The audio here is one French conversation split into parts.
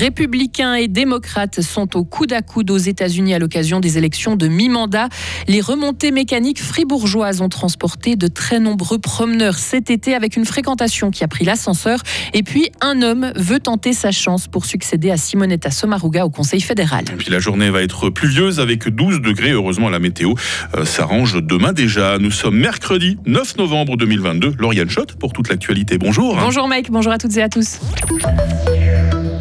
Républicains et démocrates sont au coude à coude aux États-Unis à l'occasion des élections de mi-mandat. Les remontées mécaniques fribourgeoises ont transporté de très nombreux promeneurs cet été avec une fréquentation qui a pris l'ascenseur. Et puis, un homme veut tenter sa chance pour succéder à Simonetta Sommaruga au Conseil fédéral. Et puis la journée va être pluvieuse avec 12 degrés. Heureusement, la météo euh, s'arrange demain déjà. Nous sommes mercredi 9 novembre 2022. Lauriane Schott pour toute l'actualité. Bonjour. Bonjour Mike, bonjour à toutes et à tous.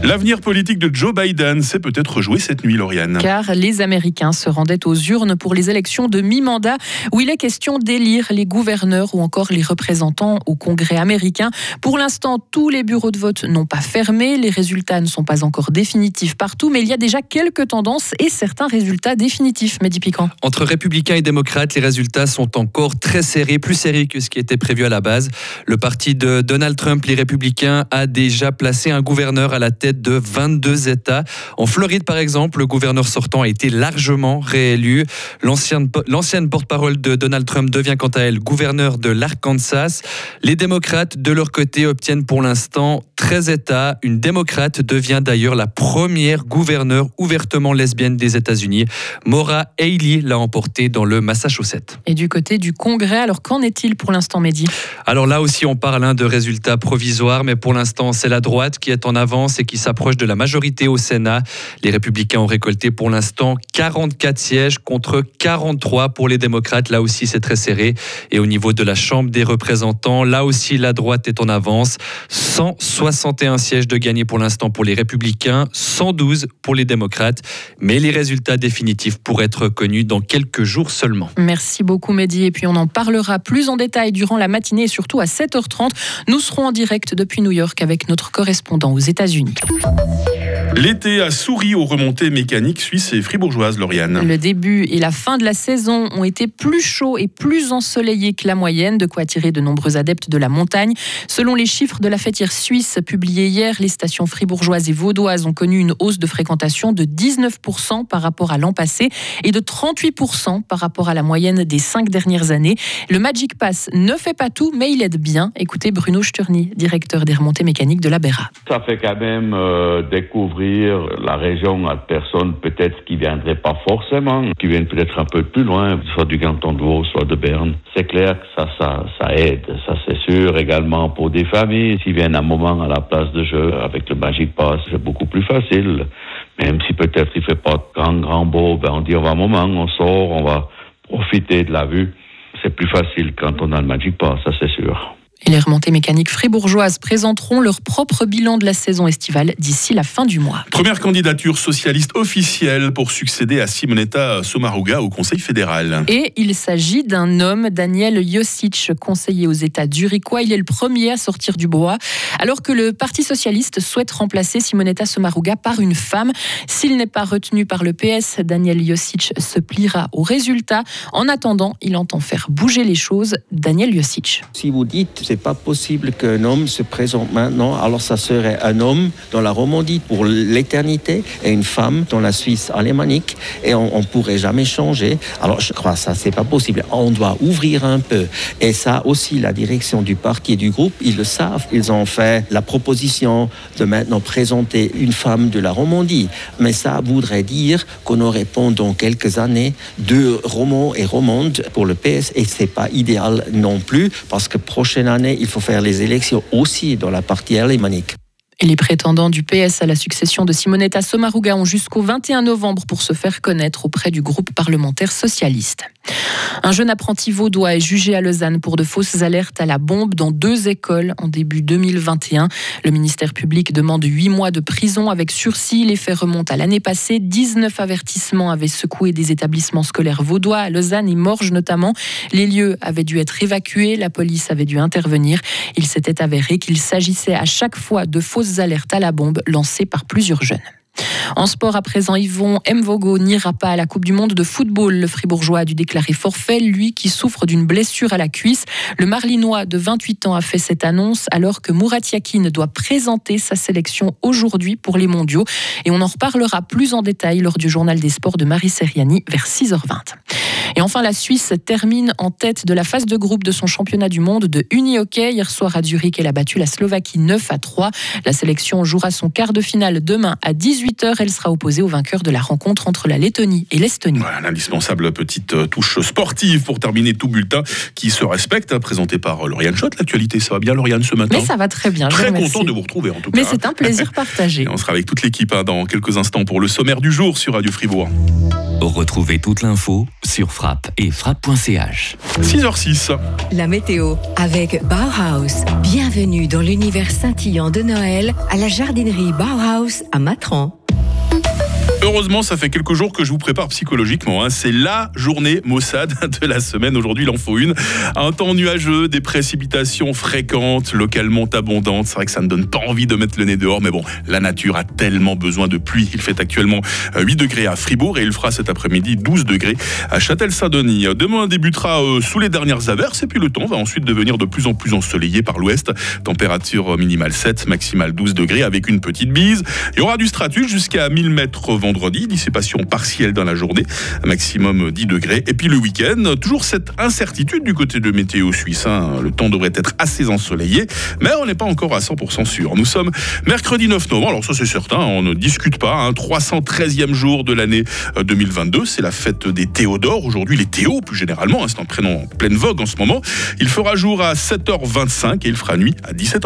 L'avenir politique de Joe Biden s'est peut-être rejoué cette nuit, Lauriane. Car les Américains se rendaient aux urnes pour les élections de mi-mandat où il est question d'élire les gouverneurs ou encore les représentants au Congrès américain. Pour l'instant, tous les bureaux de vote n'ont pas fermé. Les résultats ne sont pas encore définitifs partout, mais il y a déjà quelques tendances et certains résultats définitifs, Mehdi Piquant. Entre républicains et démocrates, les résultats sont encore très serrés, plus serrés que ce qui était prévu à la base. Le parti de Donald Trump, les républicains, a déjà placé un gouverneur à la tête de 22 États. En Floride, par exemple, le gouverneur sortant a été largement réélu. L'ancienne porte-parole de Donald Trump devient quant à elle gouverneur de l'Arkansas. Les démocrates, de leur côté, obtiennent pour l'instant 13 États. Une démocrate devient d'ailleurs la première gouverneure ouvertement lesbienne des États-Unis. Maura Haley l'a emporté dans le Massachusetts. Et du côté du Congrès, alors qu'en est-il pour l'instant, Mehdi? Alors là aussi, on parle hein, de résultats provisoires, mais pour l'instant, c'est la droite qui est en avance et qui s'approche de la majorité au Sénat. Les républicains ont récolté pour l'instant 44 sièges contre 43 pour les démocrates. Là aussi, c'est très serré. Et au niveau de la Chambre des représentants, là aussi, la droite est en avance. 161 sièges de gagné pour l'instant pour les républicains, 112 pour les démocrates. Mais les résultats définitifs pourraient être connus dans quelques jours seulement. Merci beaucoup, Mehdi. Et puis, on en parlera plus en détail durant la matinée et surtout à 7h30. Nous serons en direct depuis New York avec notre correspondant aux États-Unis. Thank you. L'été a souri aux remontées mécaniques suisses et fribourgeoises, Lauriane. Le début et la fin de la saison ont été plus chauds et plus ensoleillés que la moyenne, de quoi attirer de nombreux adeptes de la montagne. Selon les chiffres de la fêtière suisse publiés hier, les stations fribourgeoises et vaudoises ont connu une hausse de fréquentation de 19% par rapport à l'an passé et de 38% par rapport à la moyenne des cinq dernières années. Le Magic Pass ne fait pas tout, mais il aide bien. Écoutez Bruno Sturny, directeur des remontées mécaniques de la Béra. Ça fait quand même euh, découvrir la région à personnes peut-être qui viendraient pas forcément, qui viennent peut-être un peu plus loin, soit du canton de Vaud, soit de Berne. C'est clair que ça, ça, ça aide, ça c'est sûr. Également pour des familles, s'ils viennent un moment à la place de jeu avec le Magic Pass, c'est beaucoup plus facile. Même si peut-être il fait pas grand grand beau, ben on dit on va un moment, on sort, on va profiter de la vue. C'est plus facile quand on a le Magic Pass, ça c'est sûr. Et les remontées mécaniques fribourgeoises présenteront leur propre bilan de la saison estivale d'ici la fin du mois. Première candidature socialiste officielle pour succéder à Simonetta Sommaruga au Conseil fédéral. Et il s'agit d'un homme, Daniel Josic, conseiller aux États d'Uriquois. Il est le premier à sortir du bois, alors que le Parti socialiste souhaite remplacer Simonetta Sommaruga par une femme. S'il n'est pas retenu par le PS, Daniel Josic se pliera au résultat. En attendant, il entend faire bouger les choses. Daniel Josic. Si vous dites c'est pas possible qu'un homme se présente maintenant. Alors ça serait un homme dans la Romandie pour l'éternité et une femme dans la Suisse alémanique et on, on pourrait jamais changer. Alors je crois que ça c'est pas possible. On doit ouvrir un peu et ça aussi la direction du parti et du groupe ils le savent. Ils ont fait la proposition de maintenant présenter une femme de la Romandie. Mais ça voudrait dire qu'on aurait pendant quelques années deux romans et romandes pour le PS et c'est pas idéal non plus parce que prochaine année il faut faire les élections aussi dans la partie alémanique. Les prétendants du PS à la succession de Simonetta Sommaruga ont jusqu'au 21 novembre pour se faire connaître auprès du groupe parlementaire socialiste. Un jeune apprenti vaudois est jugé à Lausanne pour de fausses alertes à la bombe dans deux écoles en début 2021. Le ministère public demande huit mois de prison avec sursis. Les faits remontent à l'année passée. 19 avertissements avaient secoué des établissements scolaires vaudois à Lausanne et Morges notamment. Les lieux avaient dû être évacués. La police avait dû intervenir. Il s'était avéré qu'il s'agissait à chaque fois de fausses alertes à la bombe lancées par plusieurs jeunes. En sport à présent, Yvon Mvogo n'ira pas à la Coupe du Monde de football. Le Fribourgeois a dû déclarer forfait, lui qui souffre d'une blessure à la cuisse. Le Marlinois de 28 ans a fait cette annonce alors que Murat Yakin doit présenter sa sélection aujourd'hui pour les mondiaux. Et on en reparlera plus en détail lors du journal des sports de Marie Seriani vers 6h20. Et enfin, la Suisse termine en tête de la phase de groupe de son championnat du monde de uni-hockey. Hier soir à Zurich, elle a battu la Slovaquie 9 à 3. La sélection jouera son quart de finale demain à 18h. Elle sera opposée au vainqueur de la rencontre entre la Lettonie et l'Estonie. Voilà, l'indispensable petite euh, touche sportive pour terminer tout bulletin qui se respecte, hein, présenté par euh, Lauriane Schott. L'actualité, ça va bien, Lauriane, ce matin Mais ça va très bien. Très content de vous retrouver, en tout cas. Mais c'est un plaisir partagé. Et on sera avec toute l'équipe hein, dans quelques instants pour le sommaire du jour sur Radio Fribourg. Retrouvez toute l'info sur frappe et frappe.ch. 6h06. La météo avec Bauhaus. Bienvenue dans l'univers scintillant de Noël à la jardinerie Bauhaus à Matran. Heureusement, ça fait quelques jours que je vous prépare psychologiquement. hein. C'est la journée Mossad de la semaine. Aujourd'hui, il en faut une. Un temps nuageux, des précipitations fréquentes, localement abondantes. C'est vrai que ça ne donne pas envie de mettre le nez dehors, mais bon, la nature a tellement besoin de pluie. Il fait actuellement euh, 8 degrés à Fribourg et il fera cet après-midi 12 degrés à Châtel-Saint-Denis. Demain débutera euh, sous les dernières averses et puis le temps va ensuite devenir de plus en plus ensoleillé par l'ouest. Température minimale 7, maximale 12 degrés avec une petite bise. Il y aura du stratus jusqu'à 1000 mètres vendredi, dissipation partielle dans la journée, maximum 10 degrés. Et puis le week-end, toujours cette incertitude du côté de météo suisse. hein. Le temps devrait être assez ensoleillé, mais on n'est pas encore à 100% sûr. Nous sommes mercredi 9 novembre, alors ça c'est certain, on ne discute pas, hein. 313e jour de l'année euh, 2022, c'est la fête des Théodores. Aujourd'hui, les Théos, plus généralement, hein, c'est un prénom en pleine vogue en ce moment. Il fera jour à 7h25 et il fera nuit à 17h.